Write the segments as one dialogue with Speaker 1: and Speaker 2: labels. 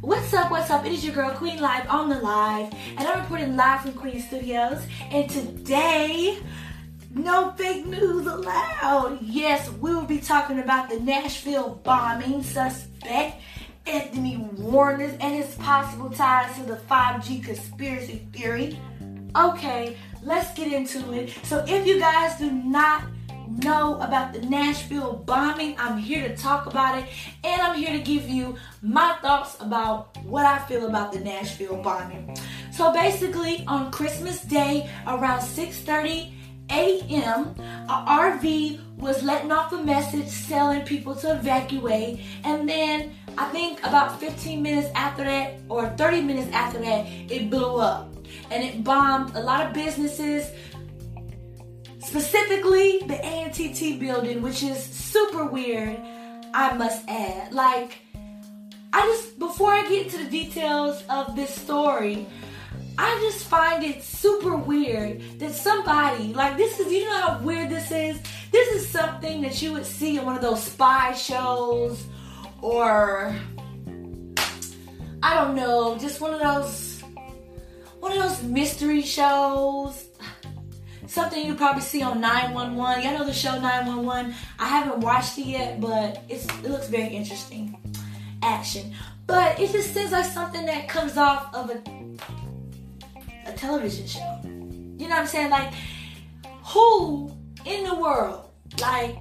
Speaker 1: What's up? What's up? It is your girl Queen Live on the live, and I'm reporting live from Queen Studios. And today, no fake news allowed. Yes, we will be talking about the Nashville bombing suspect Anthony Warner and his possible ties to the 5G conspiracy theory. Okay, let's get into it. So, if you guys do not know about the Nashville bombing, I'm here to talk about it and I'm here to give you my thoughts about what I feel about the Nashville bombing. So basically on Christmas Day around 6:30 a.m., a RV was letting off a message telling people to evacuate and then I think about 15 minutes after that or 30 minutes after that it blew up and it bombed a lot of businesses specifically the ANTT building, which is super weird, I must add. Like, I just, before I get into the details of this story, I just find it super weird that somebody, like, this is, you know how weird this is? This is something that you would see in one of those spy shows or, I don't know, just one of those, one of those mystery shows something you probably see on 911. Y'all know the show 911. I haven't watched it yet, but it's it looks very interesting. Action. But it just seems like something that comes off of a a television show. You know what I'm saying? Like who in the world, like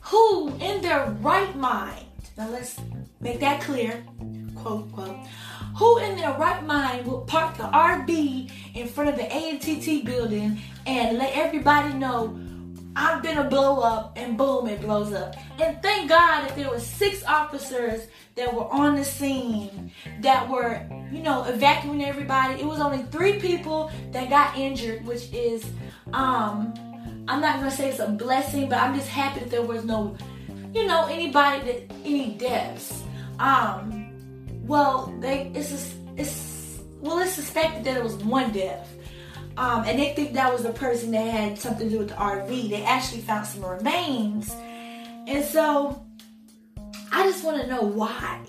Speaker 1: who in their right mind, now let's make that clear, quote, quote, who in their right mind will park the RV in front of the ANTT building and let everybody know I'm gonna blow up and boom, it blows up. And thank God that there were six officers that were on the scene that were, you know, evacuating everybody. It was only three people that got injured, which is, um, I'm not gonna say it's a blessing, but I'm just happy that there was no, you know, anybody that any deaths. Um, well, they it's a, it's well, it's suspected that it was one death. Um, and they think that was the person that had something to do with the RV. They actually found some remains. And so I just want to know why.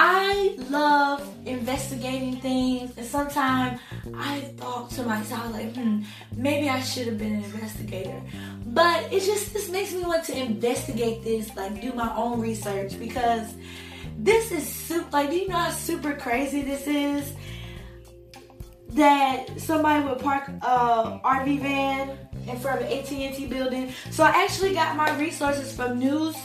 Speaker 1: I love investigating things, and sometimes I thought to myself, like, hmm, maybe I should have been an investigator. But it just this makes me want to investigate this, like do my own research because this is super. Like, do you know how super crazy this is? That somebody would park a RV van in front of an AT&T building. So I actually got my resources from News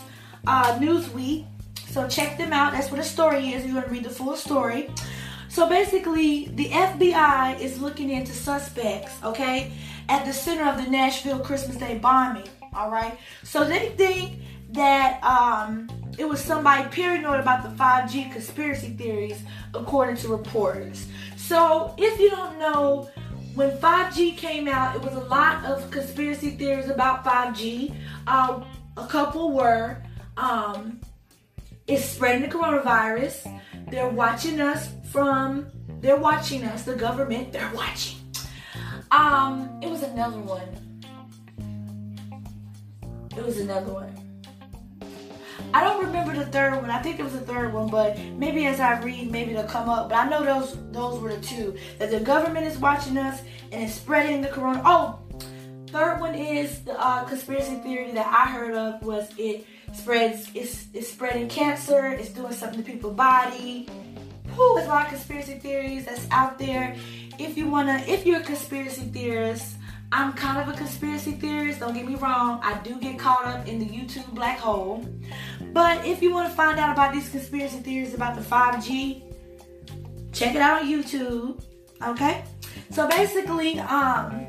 Speaker 1: uh, Newsweek. So check them out. That's what the story is. You want to read the full story. So basically, the FBI is looking into suspects, okay, at the center of the Nashville Christmas Day bombing. All right. So they think that um, it was somebody paranoid about the 5G conspiracy theories, according to reporters. So, if you don't know, when 5G came out, it was a lot of conspiracy theories about 5G. Uh, a couple were um, it's spreading the coronavirus. They're watching us from, they're watching us, the government, they're watching. Um, it was another one. It was another one. I don't remember the third one. I think it was the third one, but maybe as I read, maybe it'll come up. But I know those those were the two. That the government is watching us and is spreading the corona. Oh, third one is the uh, conspiracy theory that I heard of was it spreads. It's it's spreading cancer. It's doing something to people's body. Who is a lot of conspiracy theories that's out there. If you wanna, if you're a conspiracy theorist. I'm kind of a conspiracy theorist, don't get me wrong. I do get caught up in the YouTube black hole. But if you want to find out about these conspiracy theories about the 5G, check it out on YouTube. Okay? So basically, um,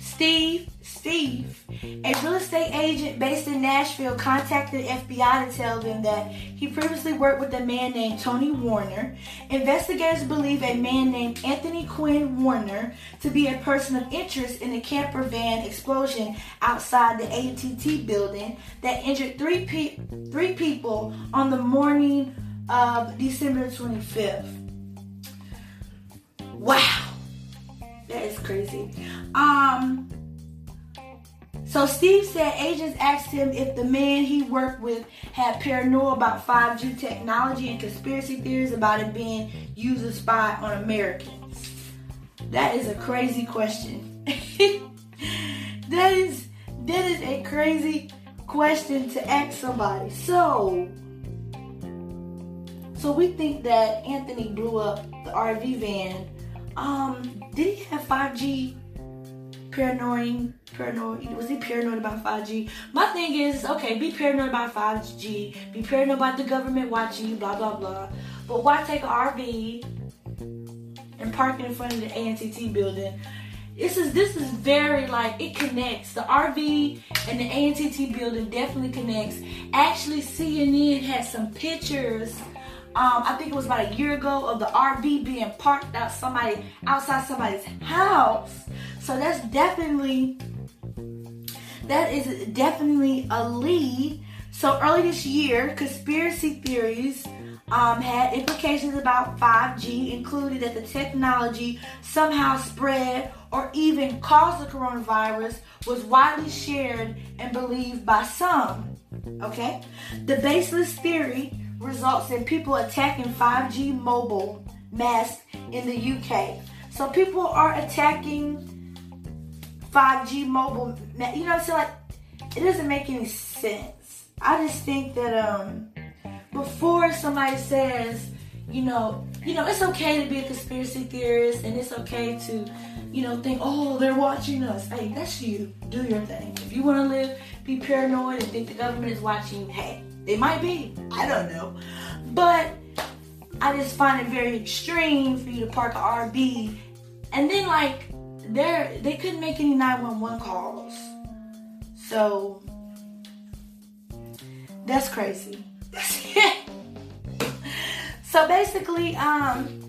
Speaker 1: Steve, Steve, a real estate agent based in Nashville, contacted FBI to tell them that he previously worked with a man named Tony Warner. Investigators believe a man named Anthony Quinn Warner to be a person of interest in the camper van explosion outside the ATT building that injured three, pe- three people on the morning of December 25th. Wow. That is crazy. Um So Steve said agents asked him if the man he worked with had paranoia about 5G technology and conspiracy theories about it being used to spy on Americans. That is a crazy question. that is that is a crazy question to ask somebody. So so we think that Anthony blew up the RV van. Um, did he have 5G paranoid? Paranoid? Was he paranoid about 5G? My thing is, okay, be paranoid about 5G. Be paranoid about the government watching you. Blah blah blah. But why take an RV and park in front of the ANTT building? This is this is very like it connects. The RV and the ANTT building definitely connects. Actually, CNN had some pictures um, I think it was about a year ago of the RV being parked out somebody outside somebody's house. So that's definitely that is definitely a lead. So early this year, conspiracy theories um, had implications about 5G, including that the technology somehow spread or even caused the coronavirus, was widely shared and believed by some. Okay? The baseless theory results in people attacking 5G mobile masts in the UK. So people are attacking 5G mobile. You know, so like it doesn't make any sense. I just think that um before somebody says, you know, you know, it's okay to be a conspiracy theorist and it's okay to, you know, think, oh, they're watching us. Hey, that's you. Do your thing. If you want to live, be paranoid and think the government is watching, hey, they might be. I don't know. But I just find it very extreme for you to park an RV and then like they're they couldn't make any 911 calls. So that's crazy. so basically, um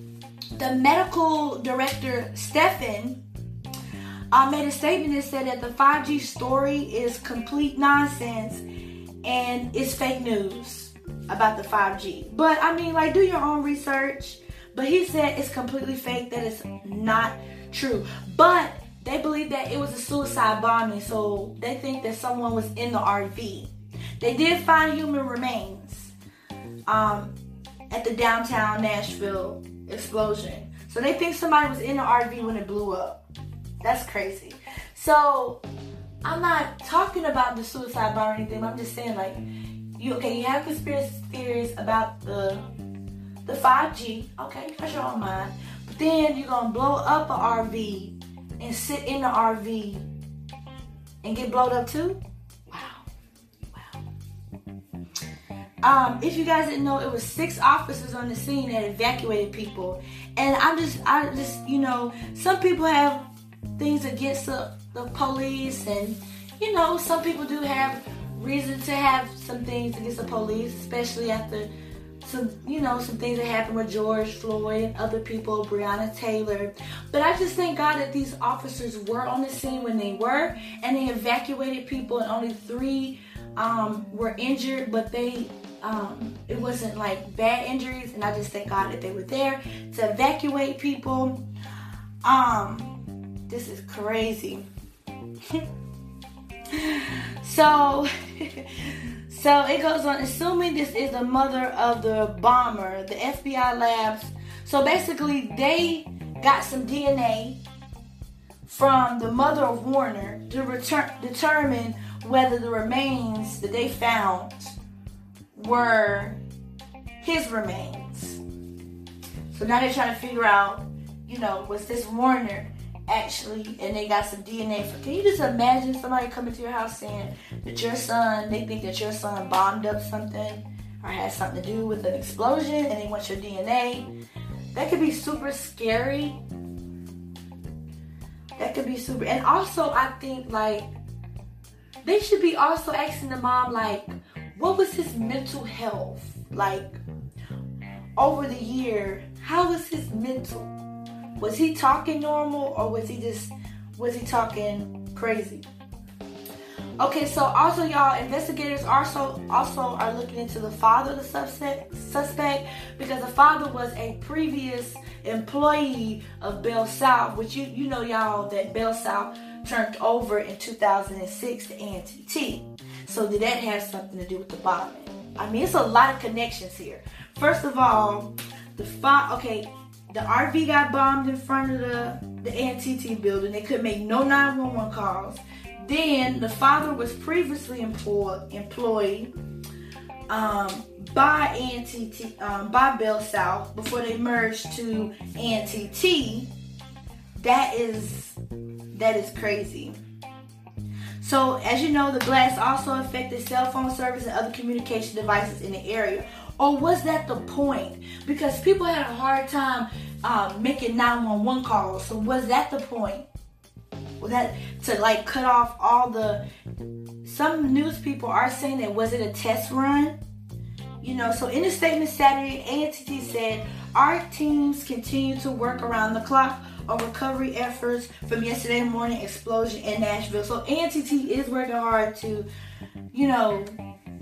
Speaker 1: the medical director Stefan uh, made a statement that said that the 5G story is complete nonsense and it's fake news about the 5G. But I mean, like, do your own research. But he said it's completely fake, that it's not true. But they believe that it was a suicide bombing, so they think that someone was in the RV. They did find human remains um, at the downtown Nashville explosion. So they think somebody was in the RV when it blew up. That's crazy. So I'm not talking about the suicide bomb or anything. I'm just saying like you okay, you have conspiracy theories about the the 5G, okay, that's your own mind. But then you're gonna blow up an RV and sit in the RV and get blown up too? Wow. Wow. Um, if you guys didn't know, it was six officers on the scene that evacuated people. And I'm just I just, you know, some people have things against the the police, and you know, some people do have reason to have some things against the police, especially after some, you know, some things that happened with George Floyd, other people, Breonna Taylor. But I just thank God that these officers were on the scene when they were, and they evacuated people, and only three um, were injured, but they um, it wasn't like bad injuries, and I just thank God that they were there to evacuate people. Um, this is crazy. so, so it goes on. Assuming this is the mother of the bomber, the FBI labs. So basically, they got some DNA from the mother of Warner to return, determine whether the remains that they found were his remains. So now they're trying to figure out, you know, was this Warner actually, and they got some DNA. Can you just imagine somebody coming to your house saying that your son, they think that your son bombed up something or had something to do with an explosion, and they want your DNA? That could be super scary. That could be super. And also, I think like they should be also asking the mom like, what was his mental health like over the year? How was his mental? Was he talking normal or was he just was he talking crazy? Okay, so also y'all investigators also also are looking into the father of the suspect suspect because the father was a previous employee of Bell South, which you you know y'all that Bell South turned over in 2006 to ANTT. So did that have something to do with the bombing? I mean, it's a lot of connections here. First of all, the fi- okay, the RV got bombed in front of the the ANTT building. They couldn't make no 911 calls. Then the father was previously employed employed um, by ANTT um, by Bell South before they merged to ANTT. That is that is crazy. So, as you know, the blast also affected cell phone service and other communication devices in the area. Or was that the point? Because people had a hard time um, making 911 calls. So, was that the point? Was that to like cut off all the. Some news people are saying that was it a test run? You know, so in a statement Saturday, ANTT said our teams continue to work around the clock on recovery efforts from yesterday morning explosion in Nashville. So ANTT is working hard to, you know,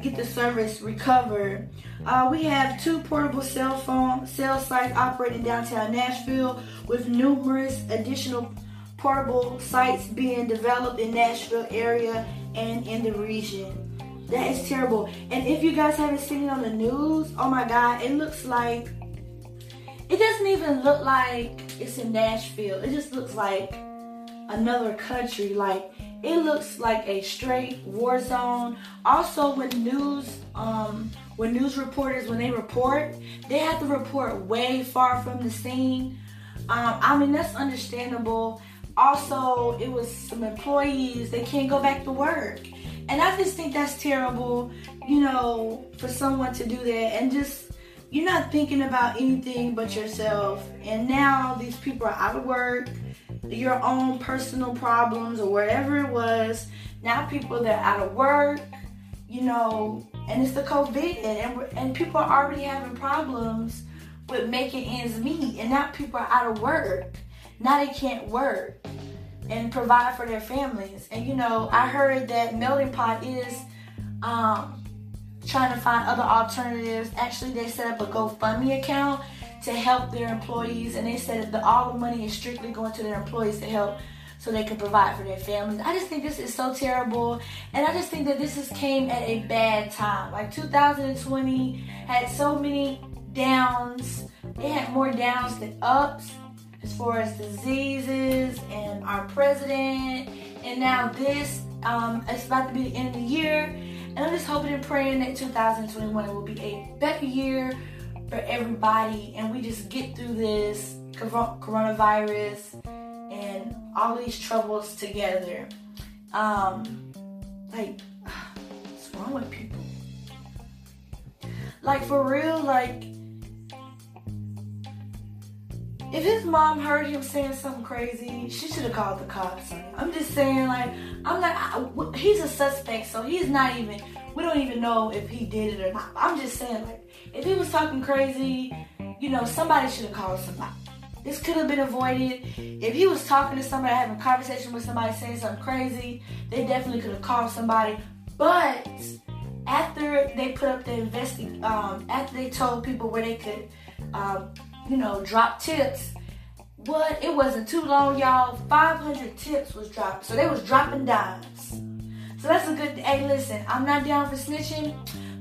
Speaker 1: get the service recovered. Uh, we have two portable cell phone cell sites operating downtown Nashville, with numerous additional portable sites being developed in Nashville area and in the region. That is terrible. And if you guys haven't seen it on the news, oh my God, it looks like it doesn't even look like it's in Nashville. It just looks like another country. Like it looks like a straight war zone. Also, when news, um, when news reporters when they report, they have to report way far from the scene. Um, I mean that's understandable. Also, it was some employees they can't go back to work, and I just think that's terrible. You know, for someone to do that and just you're not thinking about anything but yourself. And now these people are out of work, your own personal problems or whatever it was. Now people that are out of work, you know, and it's the COVID, and and people are already having problems with making ends meet, and now people are out of work. Now they can't work and provide for their families. And you know, I heard that Melting Pot is um, trying to find other alternatives. Actually, they set up a GoFundMe account to help their employees, and they said that all the money is strictly going to their employees to help so they can provide for their families. I just think this is so terrible, and I just think that this has came at a bad time. Like 2020 had so many downs. It had more downs than ups as far as diseases and our president, and now this. Um, it's about to be the end of the year and I'm just hoping and praying that 2021 will be a better year for everybody and we just get through this coronavirus and all these troubles together. Um, like, what's wrong with people? Like, for real, like, if his mom heard him saying something crazy, she should have called the cops. I'm just saying, like, I'm not. I, he's a suspect, so he's not even. We don't even know if he did it or not. I'm just saying, like, if he was talking crazy, you know, somebody should have called somebody. This could have been avoided. If he was talking to somebody, having a conversation with somebody, saying something crazy, they definitely could have called somebody. But after they put up the investing, um, after they told people where they could. Um, you know, drop tips. What? It wasn't too long, y'all. 500 tips was dropped. So they was dropping dimes. So that's a good, hey, listen, I'm not down for snitching,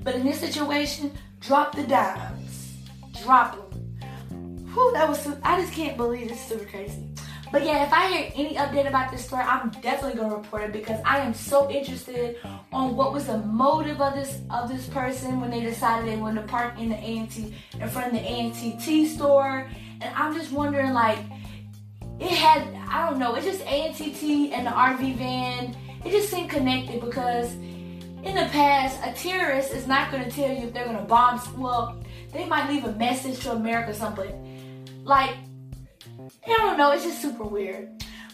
Speaker 1: but in this situation, drop the dimes. Drop them. Whew, that was, I just can't believe it's super crazy. But yeah, if I hear any update about this story, I'm definitely gonna report it because I am so interested on what was the motive of this of this person when they decided they wanted to park in the ANT in front of the ANTT store. And I'm just wondering like it had I don't know, it just ANTT and the RV van, it just seemed connected because in the past, a terrorist is not going to tell you if they're going to bomb. Well, they might leave a message to America or something. Like I don't know, it's just super weird.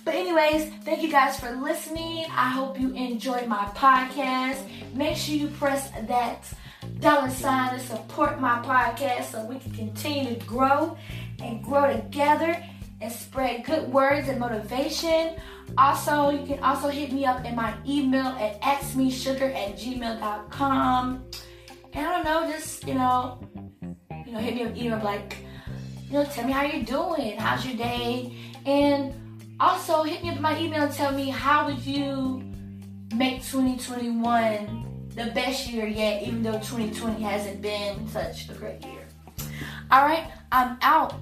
Speaker 1: But, anyways, thank you guys for listening. I hope you enjoyed my podcast. Make sure you press that dollar sign to support my podcast so we can continue to grow and grow together and spread good words and motivation. Also, you can also hit me up in my email at askmesugar at gmail.com. And I don't know, just, you know, you know, hit me up email like, you know, tell me how you're doing. How's your day? And Also, hit me up my email and tell me how would you make 2021 the best year yet, even though 2020 hasn't been such a great year. All right, I'm out.